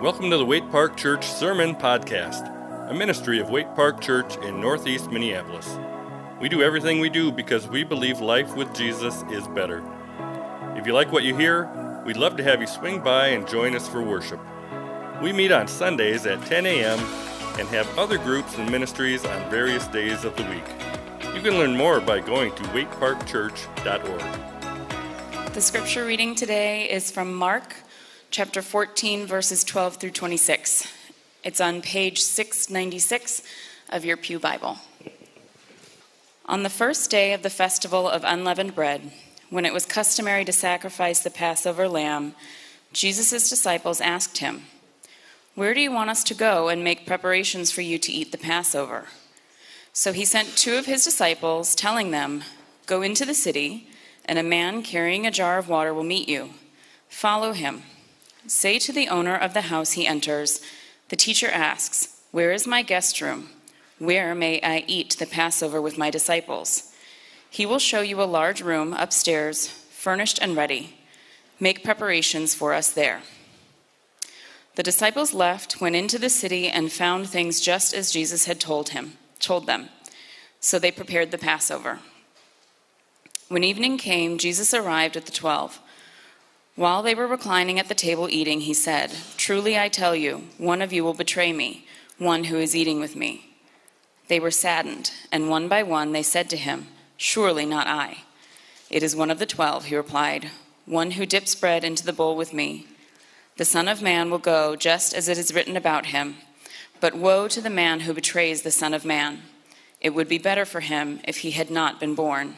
Welcome to the Waite Park Church Sermon Podcast, a ministry of Waite Park Church in Northeast Minneapolis. We do everything we do because we believe life with Jesus is better. If you like what you hear, we'd love to have you swing by and join us for worship. We meet on Sundays at 10 a.m. and have other groups and ministries on various days of the week. You can learn more by going to waiteparkchurch.org. The scripture reading today is from Mark chapter 14, verses 12 through 26. It's on page 696 of your Pew Bible. On the first day of the festival of unleavened bread, when it was customary to sacrifice the Passover lamb, Jesus' disciples asked him, Where do you want us to go and make preparations for you to eat the Passover? So he sent two of his disciples, telling them, Go into the city, and a man carrying a jar of water will meet you. Follow him. Say to the owner of the house he enters, The teacher asks, Where is my guest room? Where may I eat the Passover with my disciples? He will show you a large room upstairs, furnished and ready. Make preparations for us there. The disciples left, went into the city, and found things just as Jesus had told him, told them. So they prepared the Passover. When evening came, Jesus arrived at the twelve. While they were reclining at the table eating, he said, Truly I tell you, one of you will betray me, one who is eating with me. They were saddened, and one by one they said to him, Surely not I. It is one of the twelve, he replied, one who dips bread into the bowl with me. The Son of Man will go just as it is written about him. But woe to the man who betrays the Son of Man. It would be better for him if he had not been born.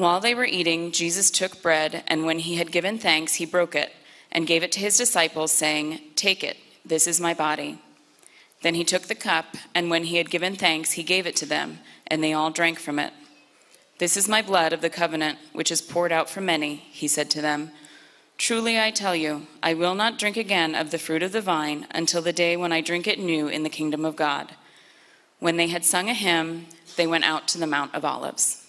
While they were eating, Jesus took bread, and when he had given thanks, he broke it and gave it to his disciples, saying, Take it, this is my body. Then he took the cup, and when he had given thanks, he gave it to them, and they all drank from it. This is my blood of the covenant, which is poured out for many, he said to them. Truly I tell you, I will not drink again of the fruit of the vine until the day when I drink it new in the kingdom of God. When they had sung a hymn, they went out to the Mount of Olives.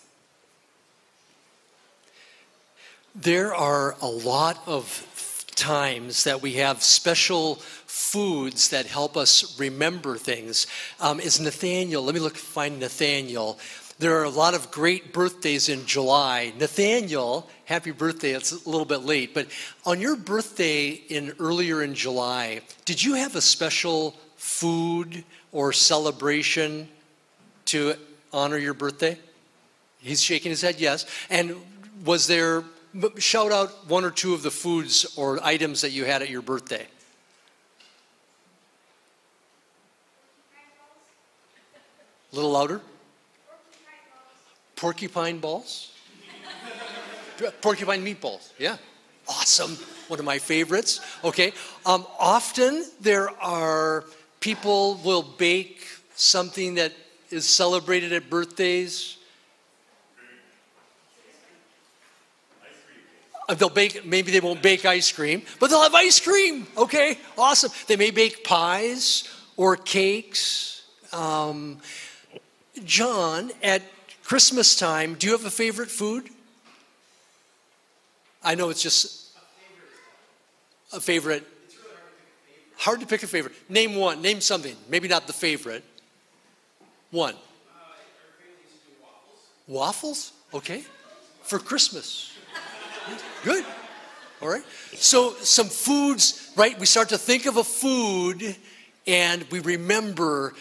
There are a lot of times that we have special foods that help us remember things. Um, is Nathaniel, let me look, find Nathaniel. There are a lot of great birthdays in July. Nathaniel, happy birthday. It's a little bit late, but on your birthday in earlier in July, did you have a special food or celebration to honor your birthday? He's shaking his head, yes. And was there shout out one or two of the foods or items that you had at your birthday. A little louder. Porcupine balls. Porcupine meatballs. Yeah. Awesome. One of my favorites. Okay. Um, often there are people will bake something that is celebrated at birthdays they'll bake, maybe they won't bake ice cream, but they'll have ice cream. Okay, awesome. They may bake pies or cakes. Um, John, at Christmas time, do you have a favorite food? I know it's just a favorite. Hard to pick a favorite. Name one. Name something. Maybe not the favorite. One. Waffles? Okay. For Christmas. Good. All right. So, some foods, right? We start to think of a food and we remember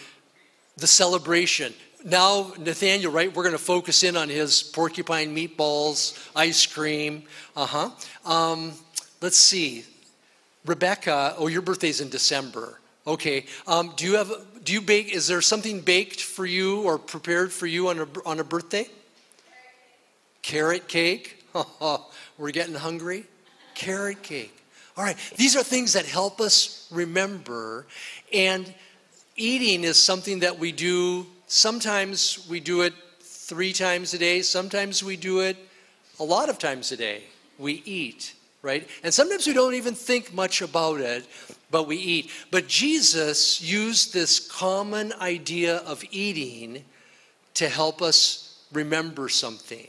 the celebration. Now, Nathaniel, right? We're going to focus in on his porcupine meatballs, ice cream. Uh huh. Um, let's see. Rebecca, oh, your birthday's in December. Okay. Um, do you have, do you bake, is there something baked for you or prepared for you on a, on a birthday? Carrot cake. We're getting hungry. Carrot cake. All right, these are things that help us remember. And eating is something that we do. Sometimes we do it three times a day, sometimes we do it a lot of times a day. We eat, right? And sometimes we don't even think much about it, but we eat. But Jesus used this common idea of eating to help us remember something.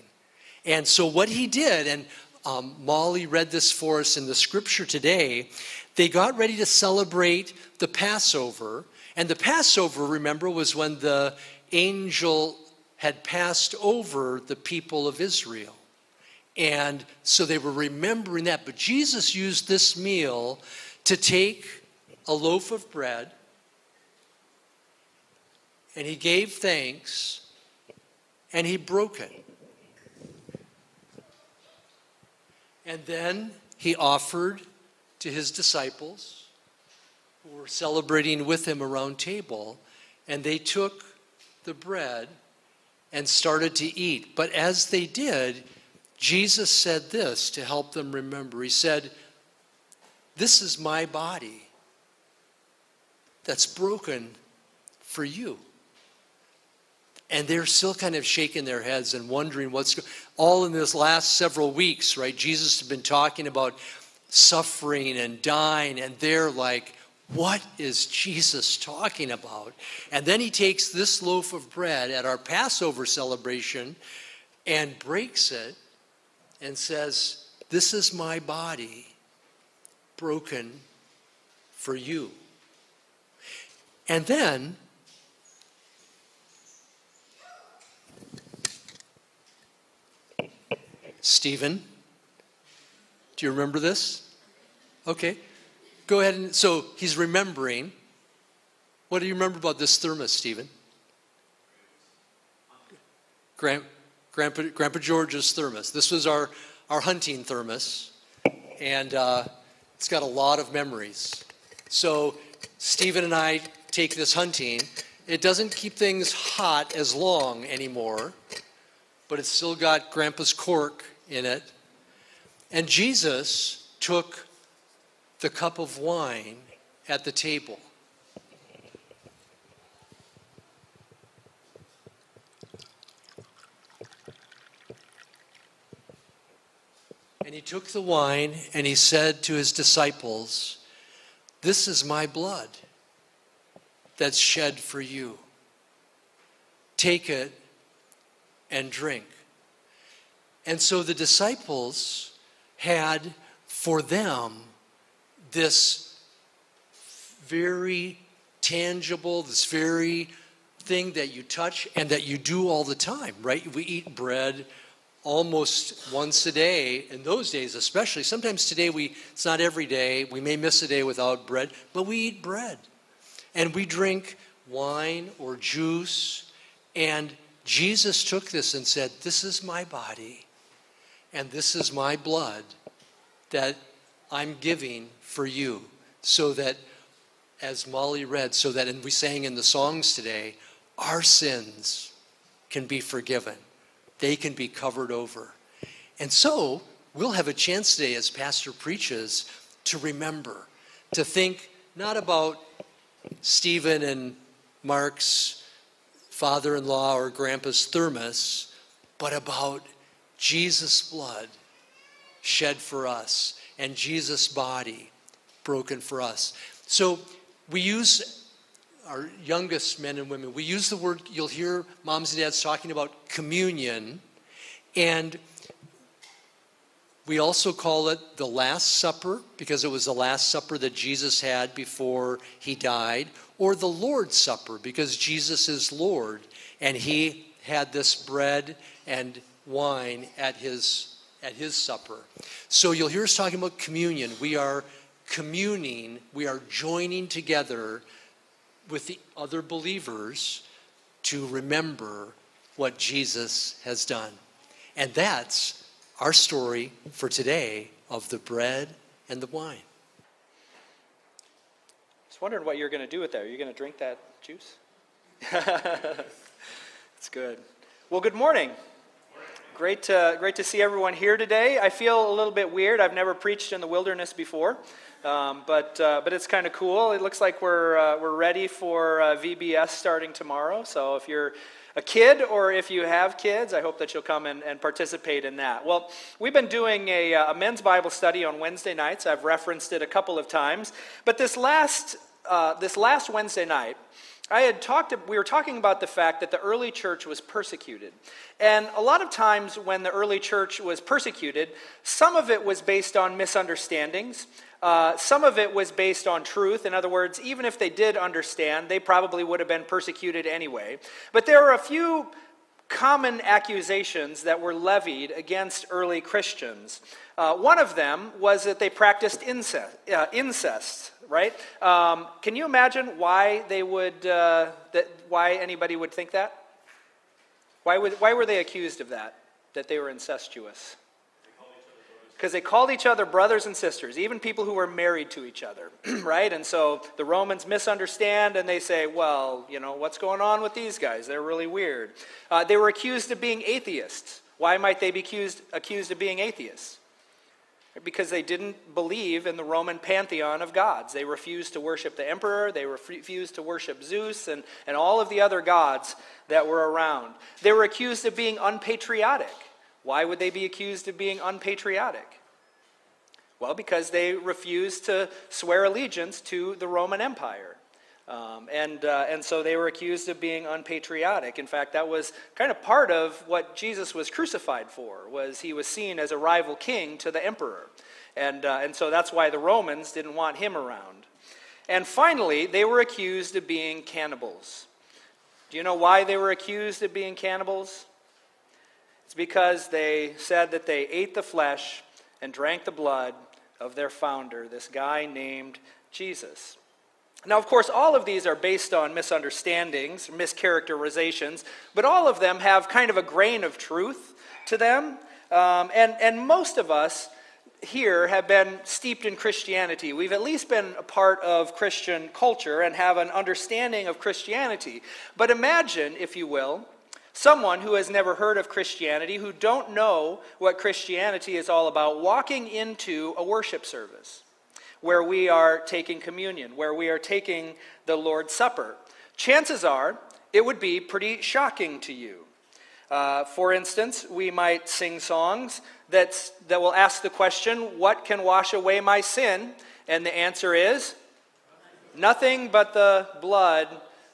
And so, what he did, and um, Molly read this for us in the scripture today. They got ready to celebrate the Passover. And the Passover, remember, was when the angel had passed over the people of Israel. And so they were remembering that. But Jesus used this meal to take a loaf of bread and he gave thanks and he broke it. And then he offered to his disciples who were celebrating with him around table and they took the bread and started to eat. But as they did, Jesus said this to help them remember. He said, This is my body that's broken for you. And they're still kind of shaking their heads and wondering what's all in this last several weeks, right? Jesus has been talking about suffering and dying, and they're like, what is Jesus talking about? And then he takes this loaf of bread at our Passover celebration and breaks it and says, This is my body broken for you. And then Stephen, do you remember this? Okay. Go ahead and so he's remembering. What do you remember about this thermos, Stephen? Grand, Grandpa, Grandpa George's thermos. This was our, our hunting thermos, and uh, it's got a lot of memories. So Stephen and I take this hunting. It doesn't keep things hot as long anymore, but it's still got Grandpa's cork in it. And Jesus took the cup of wine at the table. And he took the wine and he said to his disciples, This is my blood that's shed for you. Take it and drink. And so the disciples had for them this very tangible, this very thing that you touch and that you do all the time, right? We eat bread almost once a day in those days especially. Sometimes today we it's not every day we may miss a day without bread but we eat bread. And we drink wine or juice. And jesus took this and said this is my body and this is my blood that I'm giving for you, so that, as Molly read, so that, and we sang in the songs today, our sins can be forgiven. They can be covered over. And so, we'll have a chance today, as Pastor preaches, to remember, to think not about Stephen and Mark's father in law or grandpa's thermos, but about Jesus' blood shed for us and Jesus' body broken for us. So we use our youngest men and women, we use the word, you'll hear moms and dads talking about communion, and we also call it the Last Supper because it was the Last Supper that Jesus had before he died, or the Lord's Supper because Jesus is Lord and he had this bread and wine at his, at his supper. So you'll hear us talking about communion. We are communing, we are joining together with the other believers to remember what Jesus has done. And that's our story for today of the bread and the wine. Just wondering what you're going to do with that. Are you going to drink that juice? It's good. Well, good morning. Great to, great to see everyone here today. I feel a little bit weird. I've never preached in the wilderness before, um, but, uh, but it's kind of cool. It looks like we're, uh, we're ready for uh, VBS starting tomorrow. So if you're a kid or if you have kids, I hope that you'll come and, and participate in that. Well, we've been doing a, uh, a men's Bible study on Wednesday nights. I've referenced it a couple of times. But this last, uh, this last Wednesday night, I had talked, we were talking about the fact that the early church was persecuted. And a lot of times when the early church was persecuted, some of it was based on misunderstandings. Uh, some of it was based on truth. In other words, even if they did understand, they probably would have been persecuted anyway. But there are a few common accusations that were levied against early Christians. Uh, one of them was that they practiced incest, uh, incest right? Um, can you imagine why they would, uh, that, why anybody would think that? Why, would, why were they accused of that, that they were incestuous? because they called each other brothers and sisters, even people who were married to each other, right? And so the Romans misunderstand and they say, well, you know, what's going on with these guys? They're really weird. Uh, they were accused of being atheists. Why might they be accused, accused of being atheists? Because they didn't believe in the Roman pantheon of gods. They refused to worship the emperor, they refused to worship Zeus, and, and all of the other gods that were around. They were accused of being unpatriotic. Why would they be accused of being unpatriotic? Well, because they refused to swear allegiance to the Roman Empire. Um, and, uh, and so they were accused of being unpatriotic. In fact, that was kind of part of what Jesus was crucified for, was he was seen as a rival king to the emperor. And, uh, and so that's why the Romans didn't want him around. And finally, they were accused of being cannibals. Do you know why they were accused of being cannibals? It's because they said that they ate the flesh and drank the blood of their founder, this guy named Jesus. Now, of course, all of these are based on misunderstandings, mischaracterizations, but all of them have kind of a grain of truth to them. Um, and, and most of us here have been steeped in Christianity. We've at least been a part of Christian culture and have an understanding of Christianity. But imagine, if you will, someone who has never heard of Christianity, who don't know what Christianity is all about, walking into a worship service where we are taking communion, where we are taking the Lord's Supper. Chances are it would be pretty shocking to you. Uh, for instance, we might sing songs that's, that will ask the question, What can wash away my sin? And the answer is, Nothing but the blood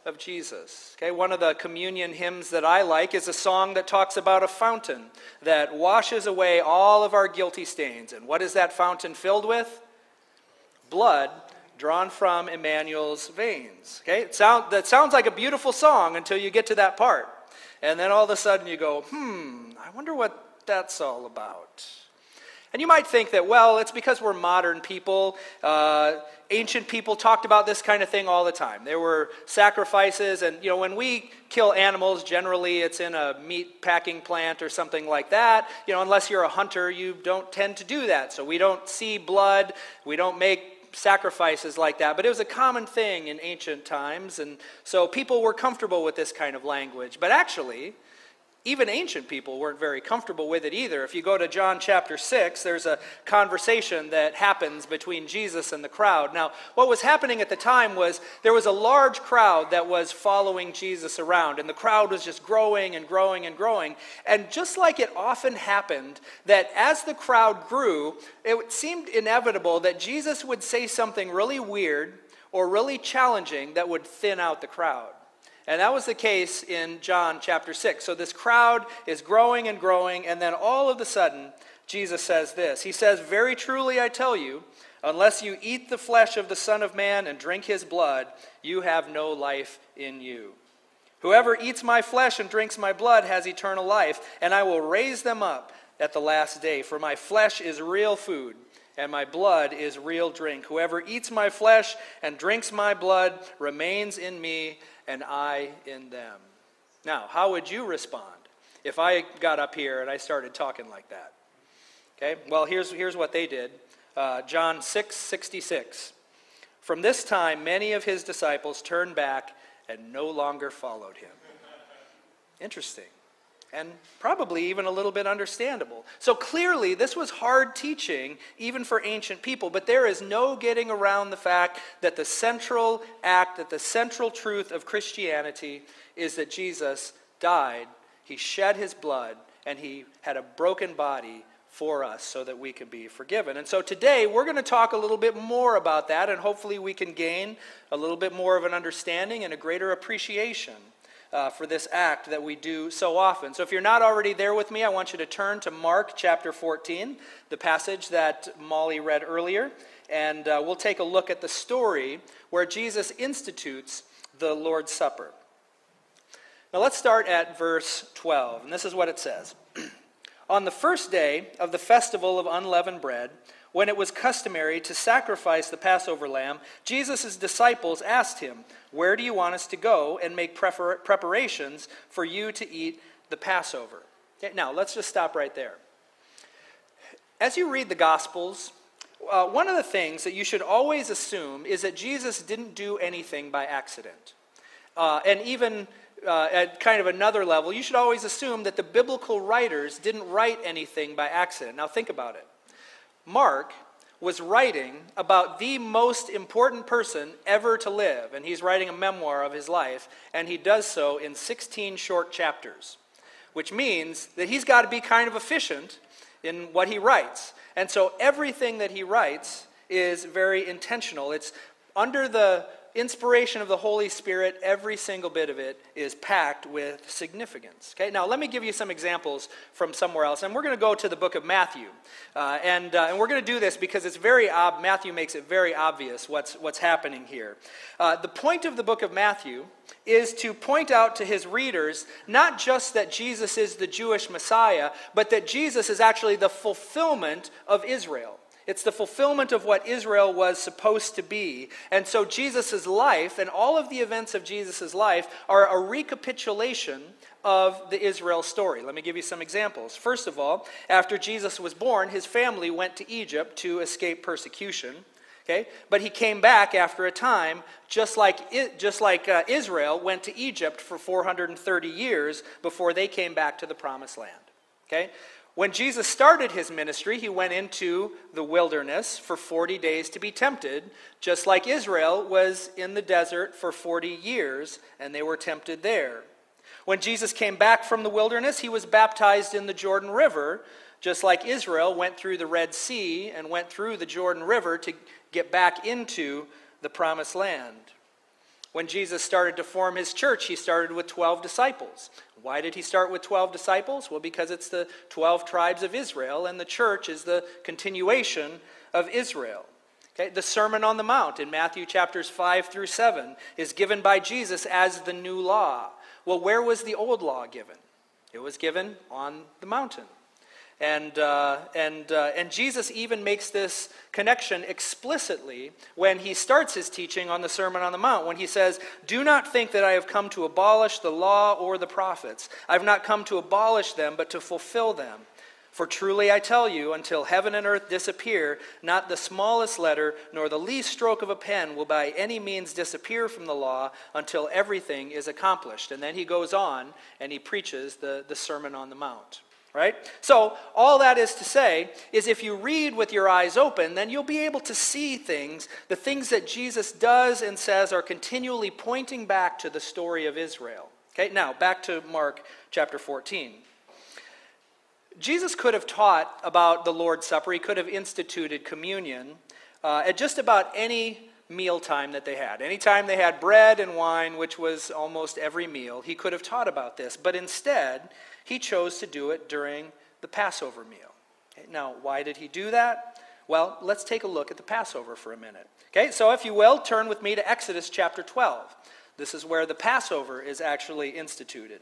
of Jesus. Okay, one of the communion hymns that I like is a song that talks about a fountain that washes away all of our guilty stains. And what is that fountain filled with? Blood drawn from Emmanuel's veins. Okay, sound, that sounds like a beautiful song until you get to that part. And then all of a sudden you go, hmm, I wonder what that's all about. And you might think that, well, it's because we're modern people. Uh, ancient people talked about this kind of thing all the time. There were sacrifices, and you know, when we kill animals, generally it's in a meat packing plant or something like that. You know, unless you're a hunter, you don't tend to do that. So we don't see blood, we don't make sacrifices like that. But it was a common thing in ancient times, and so people were comfortable with this kind of language. But actually, even ancient people weren't very comfortable with it either. If you go to John chapter 6, there's a conversation that happens between Jesus and the crowd. Now, what was happening at the time was there was a large crowd that was following Jesus around, and the crowd was just growing and growing and growing. And just like it often happened, that as the crowd grew, it seemed inevitable that Jesus would say something really weird or really challenging that would thin out the crowd. And that was the case in John chapter 6. So this crowd is growing and growing, and then all of a sudden, Jesus says this He says, Very truly I tell you, unless you eat the flesh of the Son of Man and drink his blood, you have no life in you. Whoever eats my flesh and drinks my blood has eternal life, and I will raise them up at the last day. For my flesh is real food, and my blood is real drink. Whoever eats my flesh and drinks my blood remains in me and I in them. Now, how would you respond if I got up here and I started talking like that? Okay, well, here's, here's what they did uh, John 6 66. From this time, many of his disciples turned back and no longer followed him. Interesting and probably even a little bit understandable. So clearly, this was hard teaching, even for ancient people, but there is no getting around the fact that the central act, that the central truth of Christianity is that Jesus died, he shed his blood, and he had a broken body for us so that we can be forgiven. And so today we're going to talk a little bit more about that, and hopefully we can gain a little bit more of an understanding and a greater appreciation. Uh, for this act that we do so often. So, if you're not already there with me, I want you to turn to Mark chapter 14, the passage that Molly read earlier, and uh, we'll take a look at the story where Jesus institutes the Lord's Supper. Now, let's start at verse 12, and this is what it says. On the first day of the festival of unleavened bread, when it was customary to sacrifice the Passover lamb, Jesus' disciples asked him, Where do you want us to go and make prepar- preparations for you to eat the Passover? Okay, now, let's just stop right there. As you read the Gospels, uh, one of the things that you should always assume is that Jesus didn't do anything by accident. Uh, and even uh, at kind of another level, you should always assume that the biblical writers didn't write anything by accident. Now, think about it. Mark was writing about the most important person ever to live, and he's writing a memoir of his life, and he does so in 16 short chapters, which means that he's got to be kind of efficient in what he writes. And so everything that he writes is very intentional. It's under the inspiration of the Holy Spirit, every single bit of it is packed with significance. Okay, now let me give you some examples from somewhere else, and we're going to go to the book of Matthew, uh, and uh, and we're going to do this because it's very ob- Matthew makes it very obvious what's what's happening here. Uh, the point of the book of Matthew is to point out to his readers not just that Jesus is the Jewish Messiah, but that Jesus is actually the fulfillment of Israel. It's the fulfillment of what Israel was supposed to be. And so Jesus' life and all of the events of Jesus' life are a recapitulation of the Israel story. Let me give you some examples. First of all, after Jesus was born, his family went to Egypt to escape persecution. Okay? But he came back after a time, just like, just like uh, Israel went to Egypt for 430 years before they came back to the promised land. Okay? When Jesus started his ministry, he went into the wilderness for 40 days to be tempted, just like Israel was in the desert for 40 years, and they were tempted there. When Jesus came back from the wilderness, he was baptized in the Jordan River, just like Israel went through the Red Sea and went through the Jordan River to get back into the promised land. When Jesus started to form his church, he started with 12 disciples. Why did he start with 12 disciples? Well, because it's the 12 tribes of Israel, and the church is the continuation of Israel. Okay, the Sermon on the Mount in Matthew chapters 5 through 7 is given by Jesus as the new law. Well, where was the old law given? It was given on the mountain. And, uh, and, uh, and Jesus even makes this connection explicitly when he starts his teaching on the Sermon on the Mount, when he says, Do not think that I have come to abolish the law or the prophets. I've not come to abolish them, but to fulfill them. For truly I tell you, until heaven and earth disappear, not the smallest letter nor the least stroke of a pen will by any means disappear from the law until everything is accomplished. And then he goes on and he preaches the, the Sermon on the Mount right? So, all that is to say is if you read with your eyes open, then you'll be able to see things. The things that Jesus does and says are continually pointing back to the story of Israel. Okay, now back to Mark chapter 14. Jesus could have taught about the Lord's Supper, he could have instituted communion uh, at just about any mealtime that they had. Anytime they had bread and wine, which was almost every meal, he could have taught about this. But instead, he chose to do it during the Passover meal. Now, why did he do that? Well, let's take a look at the Passover for a minute. Okay, so if you will, turn with me to Exodus chapter 12. This is where the Passover is actually instituted.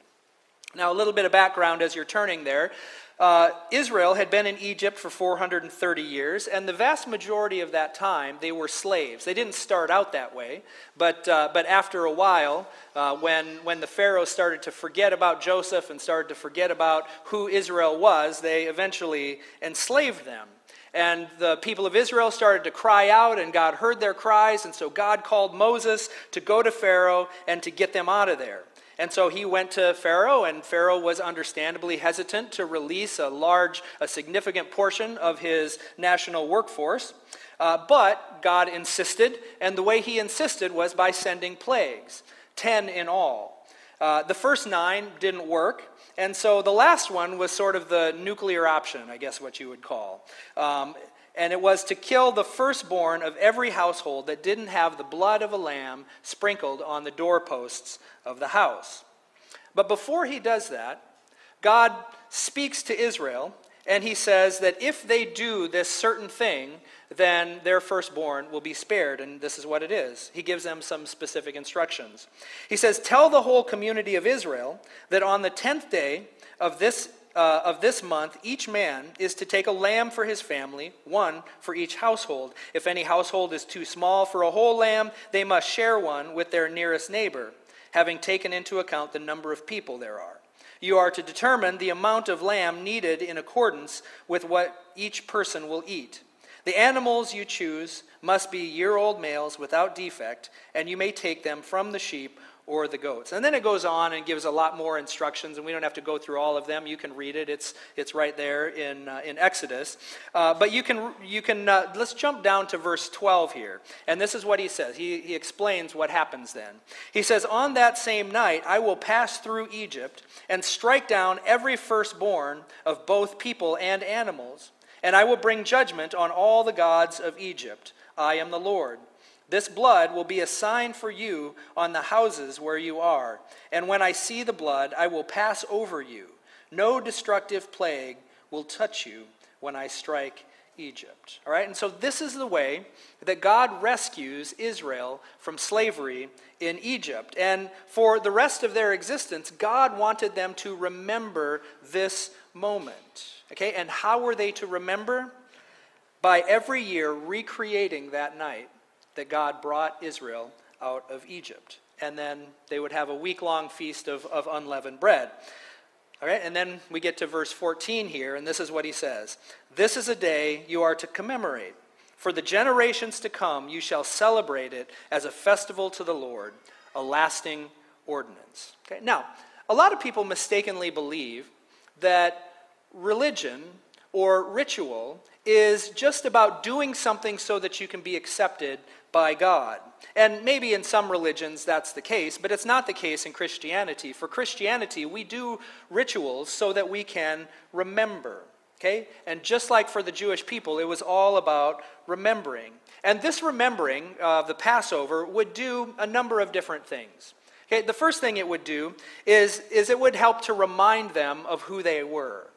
Now, a little bit of background as you're turning there. Uh, Israel had been in Egypt for 430 years, and the vast majority of that time they were slaves. They didn't start out that way, but, uh, but after a while, uh, when, when the Pharaoh started to forget about Joseph and started to forget about who Israel was, they eventually enslaved them. And the people of Israel started to cry out, and God heard their cries, and so God called Moses to go to Pharaoh and to get them out of there. And so he went to Pharaoh, and Pharaoh was understandably hesitant to release a large, a significant portion of his national workforce. Uh, but God insisted, and the way he insisted was by sending plagues, 10 in all. Uh, the first nine didn't work, and so the last one was sort of the nuclear option, I guess what you would call. Um, and it was to kill the firstborn of every household that didn't have the blood of a lamb sprinkled on the doorposts of the house. But before he does that, God speaks to Israel and he says that if they do this certain thing, then their firstborn will be spared. And this is what it is. He gives them some specific instructions. He says, Tell the whole community of Israel that on the tenth day of this uh, of this month, each man is to take a lamb for his family, one for each household. If any household is too small for a whole lamb, they must share one with their nearest neighbor, having taken into account the number of people there are. You are to determine the amount of lamb needed in accordance with what each person will eat. The animals you choose must be year old males without defect, and you may take them from the sheep or the goats. And then it goes on and gives a lot more instructions, and we don't have to go through all of them. You can read it, it's, it's right there in, uh, in Exodus. Uh, but you can, you can uh, let's jump down to verse 12 here. And this is what he says. He, he explains what happens then. He says, On that same night, I will pass through Egypt and strike down every firstborn of both people and animals, and I will bring judgment on all the gods of Egypt. I am the Lord. This blood will be a sign for you on the houses where you are. And when I see the blood, I will pass over you. No destructive plague will touch you when I strike Egypt. All right? And so this is the way that God rescues Israel from slavery in Egypt. And for the rest of their existence, God wanted them to remember this moment. Okay? And how were they to remember? By every year recreating that night that God brought Israel out of Egypt. And then they would have a week long feast of, of unleavened bread. All right, and then we get to verse 14 here, and this is what he says This is a day you are to commemorate. For the generations to come, you shall celebrate it as a festival to the Lord, a lasting ordinance. Okay, now, a lot of people mistakenly believe that religion or ritual is just about doing something so that you can be accepted by God. And maybe in some religions that's the case, but it's not the case in Christianity. For Christianity, we do rituals so that we can remember. Okay? And just like for the Jewish people, it was all about remembering. And this remembering of the Passover would do a number of different things. Okay, the first thing it would do is, is it would help to remind them of who they were.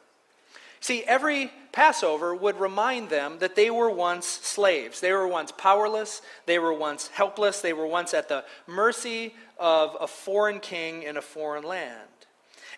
See, every Passover would remind them that they were once slaves. They were once powerless. They were once helpless. They were once at the mercy of a foreign king in a foreign land.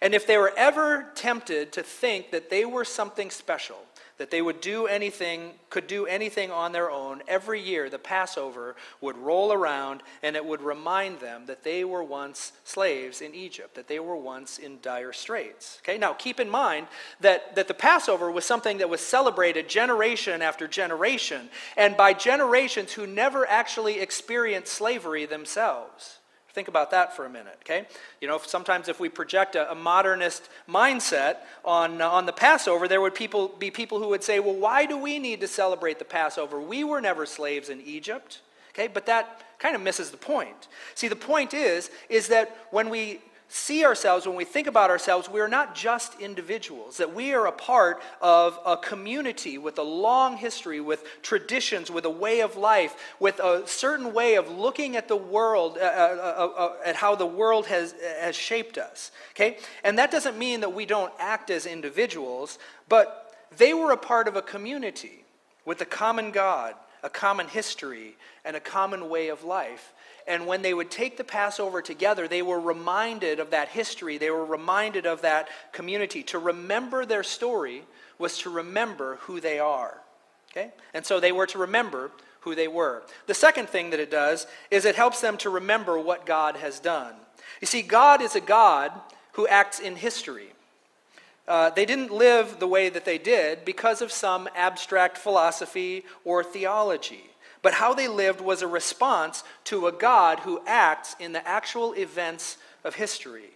And if they were ever tempted to think that they were something special, that they would do anything, could do anything on their own, every year the Passover would roll around and it would remind them that they were once slaves in Egypt, that they were once in dire straits. Okay, now keep in mind that, that the Passover was something that was celebrated generation after generation, and by generations who never actually experienced slavery themselves. Think about that for a minute, okay? You know, sometimes if we project a, a modernist mindset on, uh, on the Passover, there would people, be people who would say, well, why do we need to celebrate the Passover? We were never slaves in Egypt, okay? But that kind of misses the point. See, the point is, is that when we see ourselves, when we think about ourselves, we are not just individuals, that we are a part of a community with a long history, with traditions, with a way of life, with a certain way of looking at the world, uh, uh, uh, uh, at how the world has, has shaped us. Okay? And that doesn't mean that we don't act as individuals, but they were a part of a community with a common God, a common history, and a common way of life. And when they would take the Passover together, they were reminded of that history. They were reminded of that community. To remember their story was to remember who they are. Okay? And so they were to remember who they were. The second thing that it does is it helps them to remember what God has done. You see, God is a God who acts in history. Uh, they didn't live the way that they did because of some abstract philosophy or theology but how they lived was a response to a God who acts in the actual events of history.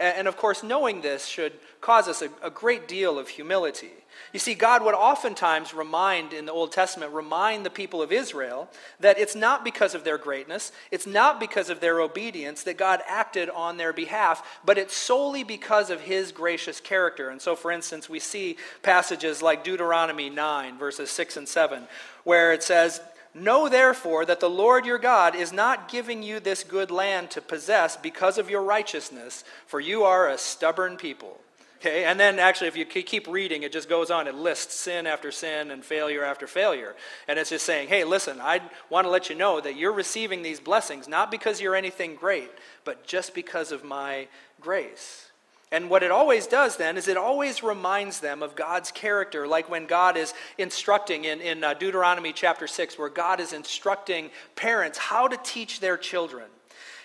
And of course, knowing this should cause us a, a, great deal of humility. You see, God would oftentimes remind in the Old Testament, remind the people of Israel that it's not because of their greatness, it's not because of their obedience that God acted on their behalf, but it's solely because of his gracious character. And so, for instance, we see passages like Deuteronomy 9, verses 6 and 7, where it says, Know therefore that the Lord your God is not giving you this good land to possess because of your righteousness, for you are a stubborn people. Okay, and then actually, if you keep reading, it just goes on. It lists sin after sin and failure after failure. And it's just saying, hey, listen, I want to let you know that you're receiving these blessings not because you're anything great, but just because of my grace. And what it always does then is it always reminds them of God's character, like when God is instructing in, in uh, Deuteronomy chapter 6, where God is instructing parents how to teach their children.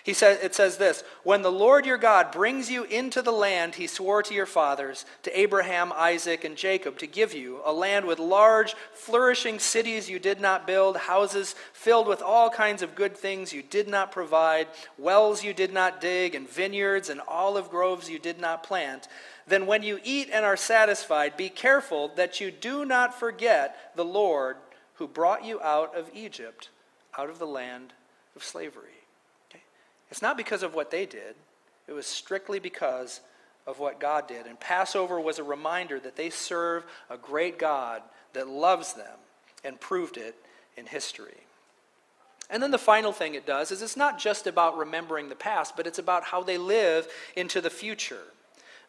He says, it says this When the Lord your God brings you into the land he swore to your fathers, to Abraham, Isaac, and Jacob, to give you, a land with large, flourishing cities you did not build, houses filled with all kinds of good things you did not provide, wells you did not dig, and vineyards and olive groves you did not plant, then when you eat and are satisfied, be careful that you do not forget the Lord who brought you out of Egypt, out of the land of slavery. It's not because of what they did, it was strictly because of what God did. And Passover was a reminder that they serve a great God that loves them and proved it in history. And then the final thing it does is it's not just about remembering the past, but it's about how they live into the future.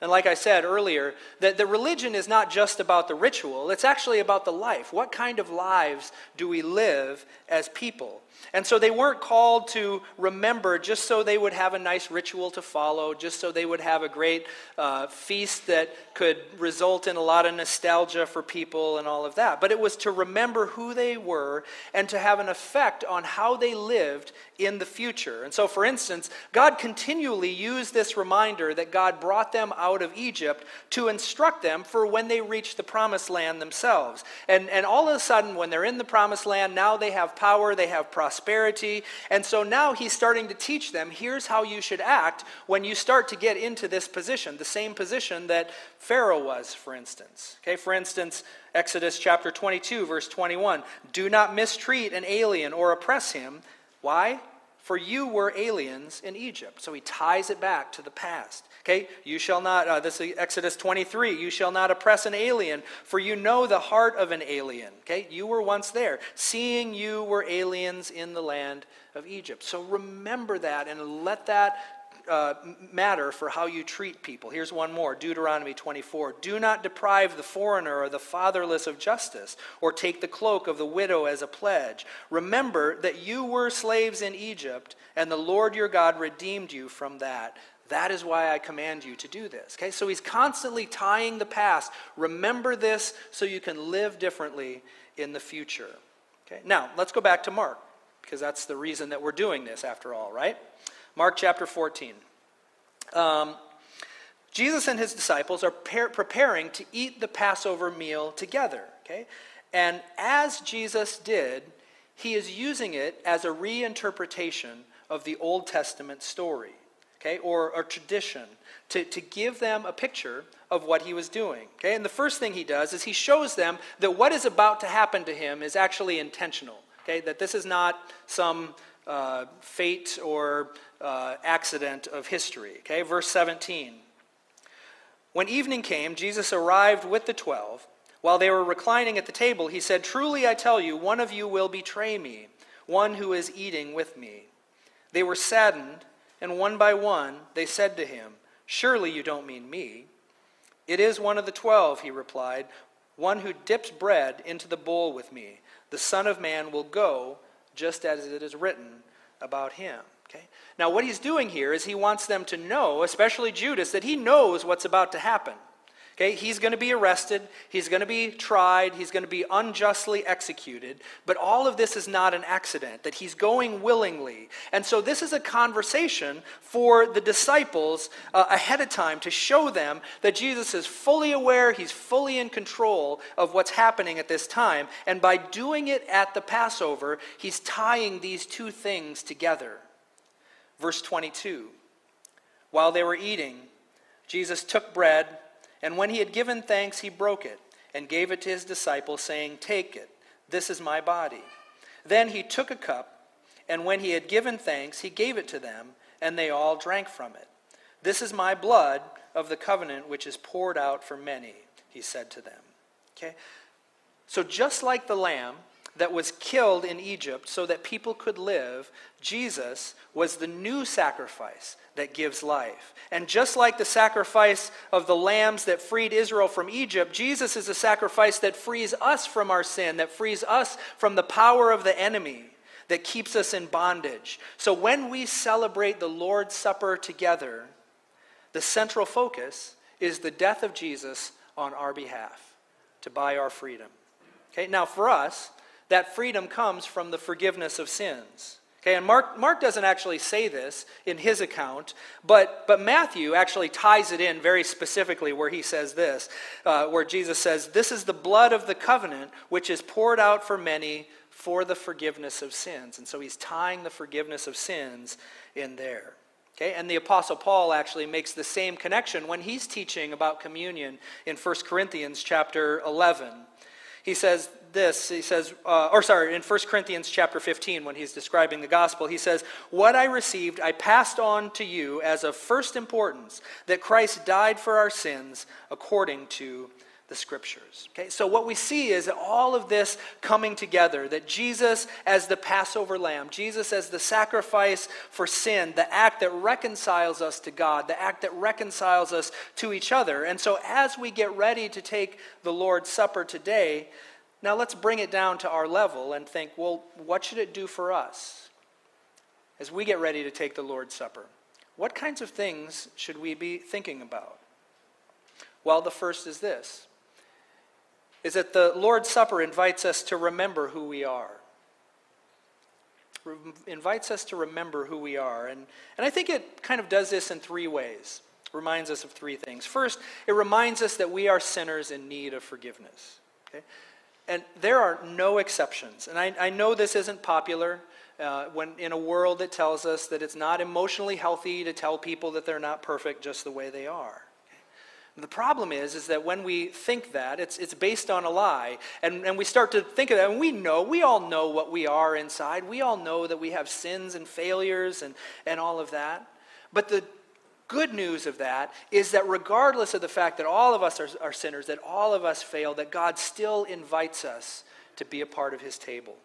And like I said earlier, that the religion is not just about the ritual, it's actually about the life. What kind of lives do we live as people? And so they weren't called to remember just so they would have a nice ritual to follow, just so they would have a great uh, feast that could result in a lot of nostalgia for people and all of that. But it was to remember who they were and to have an effect on how they lived in the future. And so, for instance, God continually used this reminder that God brought them out of Egypt to instruct them for when they reached the promised land themselves. And, and all of a sudden, when they're in the promised land, now they have power, they have prosperity. And so now he's starting to teach them here's how you should act when you start to get into this position, the same position that Pharaoh was, for instance. Okay, for instance, Exodus chapter 22, verse 21 Do not mistreat an alien or oppress him. Why? For you were aliens in Egypt. So he ties it back to the past. Okay, you shall not, uh, this is Exodus 23, you shall not oppress an alien, for you know the heart of an alien. Okay, you were once there, seeing you were aliens in the land of Egypt. So remember that and let that uh, matter for how you treat people. Here's one more Deuteronomy 24. Do not deprive the foreigner or the fatherless of justice, or take the cloak of the widow as a pledge. Remember that you were slaves in Egypt, and the Lord your God redeemed you from that. That is why I command you to do this. Okay, so he's constantly tying the past. Remember this so you can live differently in the future. Okay, now let's go back to Mark, because that's the reason that we're doing this after all, right? Mark chapter 14. Um, Jesus and his disciples are par- preparing to eat the Passover meal together. Okay, and as Jesus did, he is using it as a reinterpretation of the Old Testament story okay, or a tradition to, to give them a picture of what he was doing. Okay? And the first thing he does is he shows them that what is about to happen to him is actually intentional. Okay? That this is not some uh, fate or uh, accident of history. Okay? Verse 17. When evening came, Jesus arrived with the twelve. While they were reclining at the table, he said, Truly I tell you, one of you will betray me, one who is eating with me. They were saddened and one by one they said to him, Surely you don't mean me. It is one of the twelve, he replied, one who dips bread into the bowl with me. The Son of Man will go just as it is written about him. Okay? Now, what he's doing here is he wants them to know, especially Judas, that he knows what's about to happen. Okay, he's going to be arrested, he's going to be tried, he's going to be unjustly executed, but all of this is not an accident, that he's going willingly. And so this is a conversation for the disciples uh, ahead of time to show them that Jesus is fully aware, he's fully in control of what's happening at this time. And by doing it at the Passover, he's tying these two things together. Verse 22 While they were eating, Jesus took bread, and when he had given thanks, he broke it and gave it to his disciples, saying, Take it, this is my body. Then he took a cup, and when he had given thanks, he gave it to them, and they all drank from it. This is my blood of the covenant, which is poured out for many, he said to them. Okay? So just like the lamb, that was killed in Egypt so that people could live, Jesus was the new sacrifice that gives life. And just like the sacrifice of the lambs that freed Israel from Egypt, Jesus is a sacrifice that frees us from our sin, that frees us from the power of the enemy, that keeps us in bondage. So when we celebrate the Lord's Supper together, the central focus is the death of Jesus on our behalf to buy our freedom. Okay, now for us, that freedom comes from the forgiveness of sins. Okay, and Mark, Mark doesn't actually say this in his account, but, but Matthew actually ties it in very specifically where he says this, uh, where Jesus says, This is the blood of the covenant which is poured out for many for the forgiveness of sins. And so he's tying the forgiveness of sins in there. Okay, and the Apostle Paul actually makes the same connection when he's teaching about communion in 1 Corinthians chapter 11. He says, this. He says uh, or sorry in 1 corinthians chapter 15 when he's describing the gospel he says what i received i passed on to you as of first importance that christ died for our sins according to the scriptures. Okay so what we see is all of this coming together that jesus as the passover lamb jesus as the sacrifice for sin the act that reconciles us to god the act that reconciles us to each other. And so as we get ready to take the lord's supper today now let's bring it down to our level and think well, what should it do for us as we get ready to take the Lord's Supper? What kinds of things should we be thinking about? Well, the first is this is that the Lord's Supper invites us to remember who we are. Re- invites us to remember who we are. And, and I think it kind of does this in three ways. Reminds us of three things. First, it reminds us that we are sinners in need of forgiveness. Okay? And there are no exceptions. And I, I know this isn't popular uh, when in a world that tells us that it's not emotionally healthy to tell people that they're not perfect just the way they are. The problem is, is that when we think that, it's, it's based on a lie. And, and we start to think of that, and we know, we all know what we are inside. We all know that we have sins and failures and, and all of that. But the good news of that is that regardless of the fact that all of us are, are, sinners, that all of us fail, that God still invites us to be a part of his table.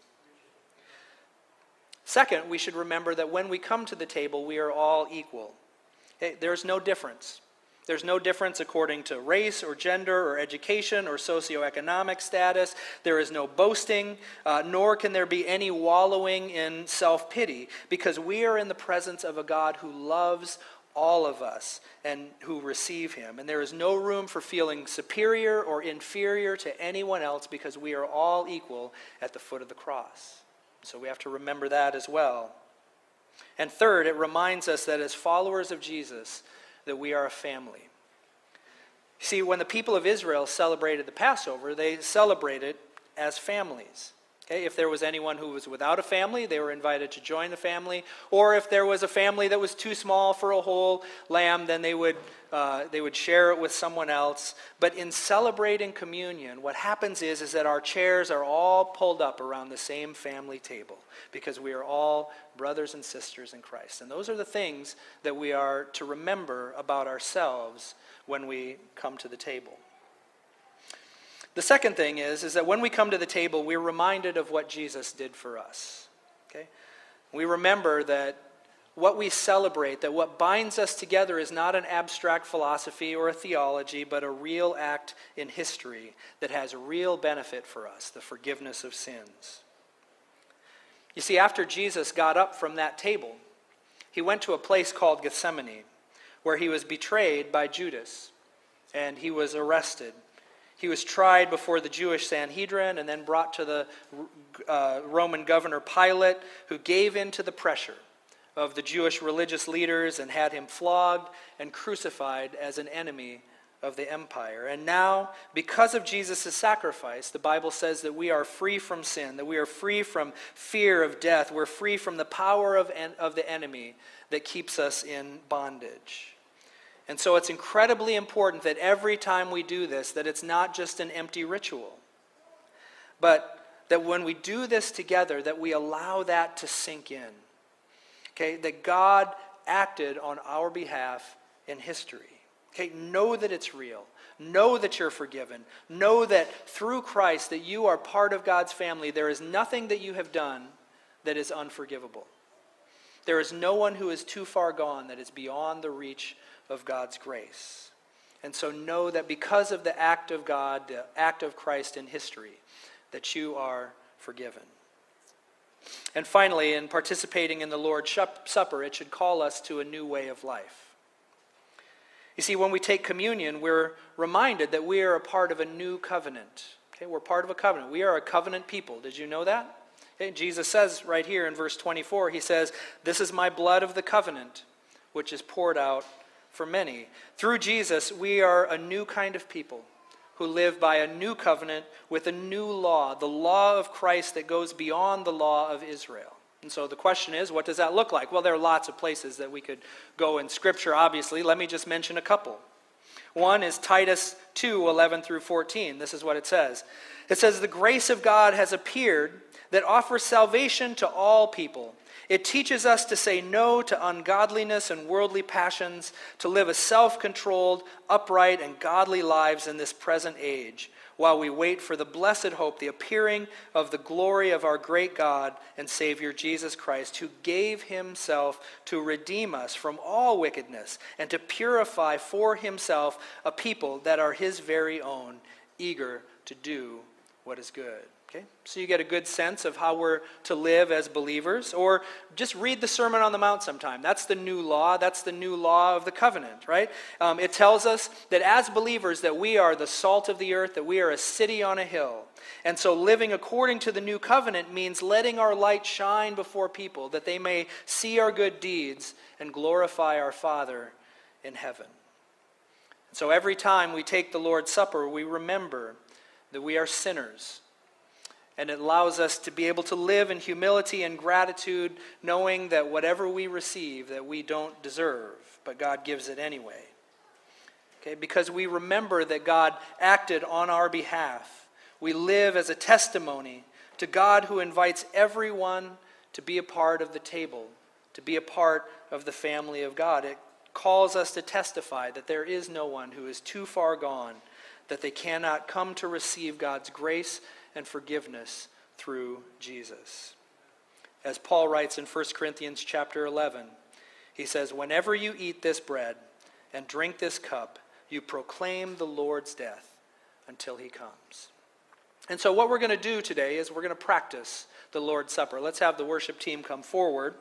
Second, we should remember that when we come to the table, we are all equal. There's no difference. There's no difference according to race or gender or education or socioeconomic status. There is no boasting, uh, nor can there be any wallowing in self pity, because we are in the presence of a God who loves all of us and who receive him. And there is no room for feeling superior or inferior to anyone else because we are all equal at the foot of the cross. So we have to remember that as well. And third it reminds us that as followers of jesus that we are a family. See when the people of israel celebrated the passover they celebrated as families Okay, if there was anyone who was without a family, they were invited to join the family. Or if there was a family that was too small for a whole lamb, then they would, uh, they would share it with someone else. But in celebrating communion, what happens is, is that our chairs are all pulled up around the same family table because we are all brothers and sisters in Christ. And those are the things that we are to remember about ourselves when we come to the table. The second thing is, is that when we come to the table, we're reminded of what Jesus did for us. Okay? We remember that what we celebrate, that what binds us together is not an abstract philosophy or a theology, but a real act in history that has real benefit for us the forgiveness of sins. You see, after Jesus got up from that table, he went to a place called Gethsemane, where he was betrayed by Judas, and he was arrested he was tried before the Jewish Sanhedrin and then brought to the uh, Roman governor Pilate, who gave in to the pressure of the Jewish religious leaders and had him flogged and crucified as an enemy of the empire. And now, because of Jesus' sacrifice, the Bible says that we are free from sin, that we are free from fear of death, we're free from the power of, of the enemy that keeps us in bondage. And so it's incredibly important that every time we do this, that it's not just an empty ritual, but that when we do this together, that we allow that to sink in. Okay, that God acted on our behalf in history. Okay, know that it's real. Know that you're forgiven. Know that through Christ that you are part of God's family. There is nothing that you have done that is unforgivable. There is no one who is too far gone that is beyond the reach of God's grace. And so know that because of the act of God, the act of Christ in history, that you are forgiven. And finally, in participating in the Lord's Supper, it should call us to a new way of life. You see, when we take communion, we're reminded that we are a part of a new covenant. Okay, we're part of a covenant. We are a covenant people. Did you know that? Okay, Jesus says right here in verse 24, he says, This is my blood of the covenant, which is poured out for many. Through Jesus, we are a new kind of people who live by a new covenant with a new law, the law of Christ that goes beyond the law of Israel. And so the question is, what does that look like? Well, there are lots of places that we could go in Scripture, obviously. Let me just mention a couple. One is Titus 2 11 through 14. This is what it says It says, The grace of God has appeared that offers salvation to all people. It teaches us to say no to ungodliness and worldly passions, to live a self controlled, upright, and godly lives in this present age while we wait for the blessed hope, the appearing of the glory of our great God and Savior Jesus Christ, who gave himself to redeem us from all wickedness and to purify for himself a people that are his very own, eager to do what is good. Okay? So you get a good sense of how we're to live as believers. Or just read the Sermon on the Mount sometime. That's the new law. That's the new law of the covenant, right? Um, it tells us that as believers that we are the salt of the earth, that we are a city on a hill. And so living according to the new covenant means letting our light shine before people, that they may see our good deeds and glorify our Father in heaven. So every time we take the Lord's Supper, we remember that we are sinners and it allows us to be able to live in humility and gratitude, knowing that whatever we receive that we don't deserve, but God gives it anyway. Okay, because we remember that God acted on our behalf. We live as a testimony to God who invites everyone to be a part of the table, to be a part of the family of God. It calls us to testify that there is no one who is too far gone, that they cannot come to receive God's grace and forgiveness through Jesus. As Paul writes in 1 Corinthians chapter 11, he says, Whenever you eat this bread and drink this cup, you proclaim the Lord's death until he comes. And so, what we're going to do today is we're going to practice the Lord's Supper. Let's have the worship team come forward.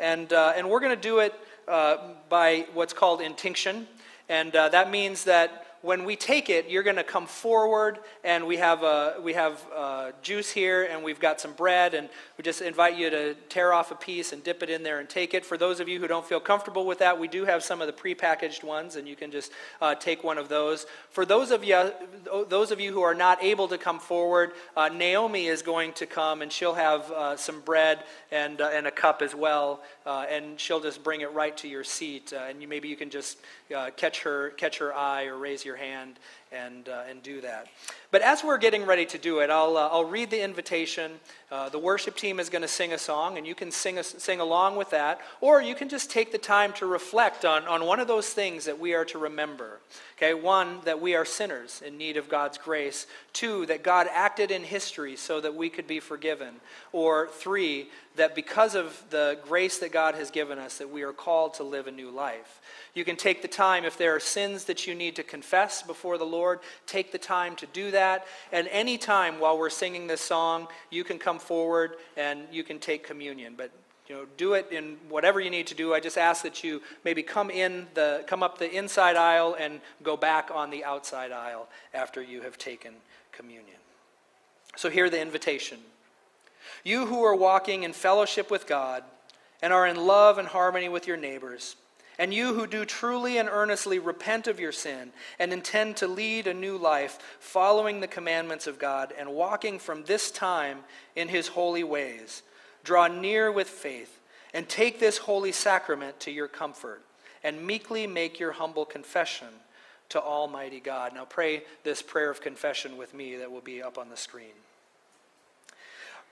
And, uh, and we're going to do it uh, by what's called intinction. And uh, that means that when we take it, you're going to come forward, and we have, we have a juice here, and we've got some bread, and we just invite you to tear off a piece and dip it in there and take it. For those of you who don't feel comfortable with that, we do have some of the prepackaged ones, and you can just uh, take one of those. For those of you, those of you who are not able to come forward, uh, Naomi is going to come, and she'll have uh, some bread and, uh, and a cup as well, uh, and she'll just bring it right to your seat, uh, and you, maybe you can just catch her catch her eye or raise your hand and, uh, and do that. But as we're getting ready to do it, I'll, uh, I'll read the invitation. Uh, the worship team is going to sing a song, and you can sing, a, sing along with that. Or you can just take the time to reflect on, on one of those things that we are to remember. Okay, one, that we are sinners in need of God's grace. Two, that God acted in history so that we could be forgiven. Or three, that because of the grace that God has given us, that we are called to live a new life. You can take the time, if there are sins that you need to confess before the Lord, take the time to do that. And any time while we're singing this song, you can come forward and you can take communion. But you know, do it in whatever you need to do. I just ask that you maybe come in the come up the inside aisle and go back on the outside aisle after you have taken communion. So hear the invitation. You who are walking in fellowship with God and are in love and harmony with your neighbors, and you who do truly and earnestly repent of your sin and intend to lead a new life, following the commandments of God and walking from this time in his holy ways, draw near with faith and take this holy sacrament to your comfort and meekly make your humble confession to Almighty God. Now pray this prayer of confession with me that will be up on the screen.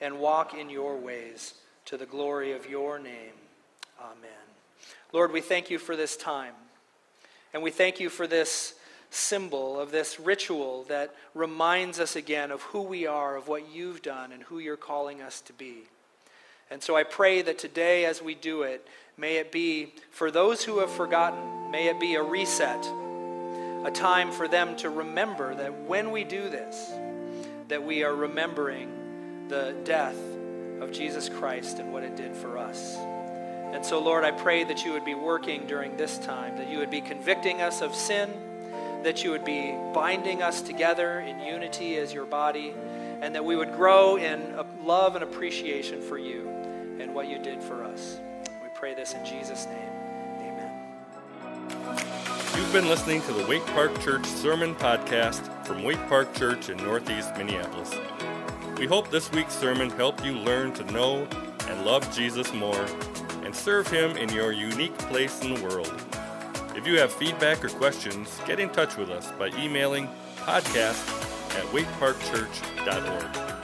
and walk in your ways, to the glory of your name. Amen. Lord, we thank you for this time, and we thank you for this symbol, of this ritual that reminds us again of who we are, of what you've done, and who you're calling us to be. And so I pray that today, as we do it, may it be for those who have forgotten, may it be a reset, a time for them to remember that when we do this, that we are remembering the death of Jesus Christ and what it did for us. And so, Lord, I pray that you would be working during this time, that you would be convicting us of sin that you would be binding us together in unity as your body, and that we would grow in love and appreciation for you and what you did for us. We pray this in Jesus' name. Amen. You've been listening to the Waite Park Church Sermon Podcast from Waite Park Church in Northeast Minneapolis. We hope this week's sermon helped you learn to know and love Jesus more and serve him in your unique place in the world. If you have feedback or questions, get in touch with us by emailing podcast at waiteparkchurch.org.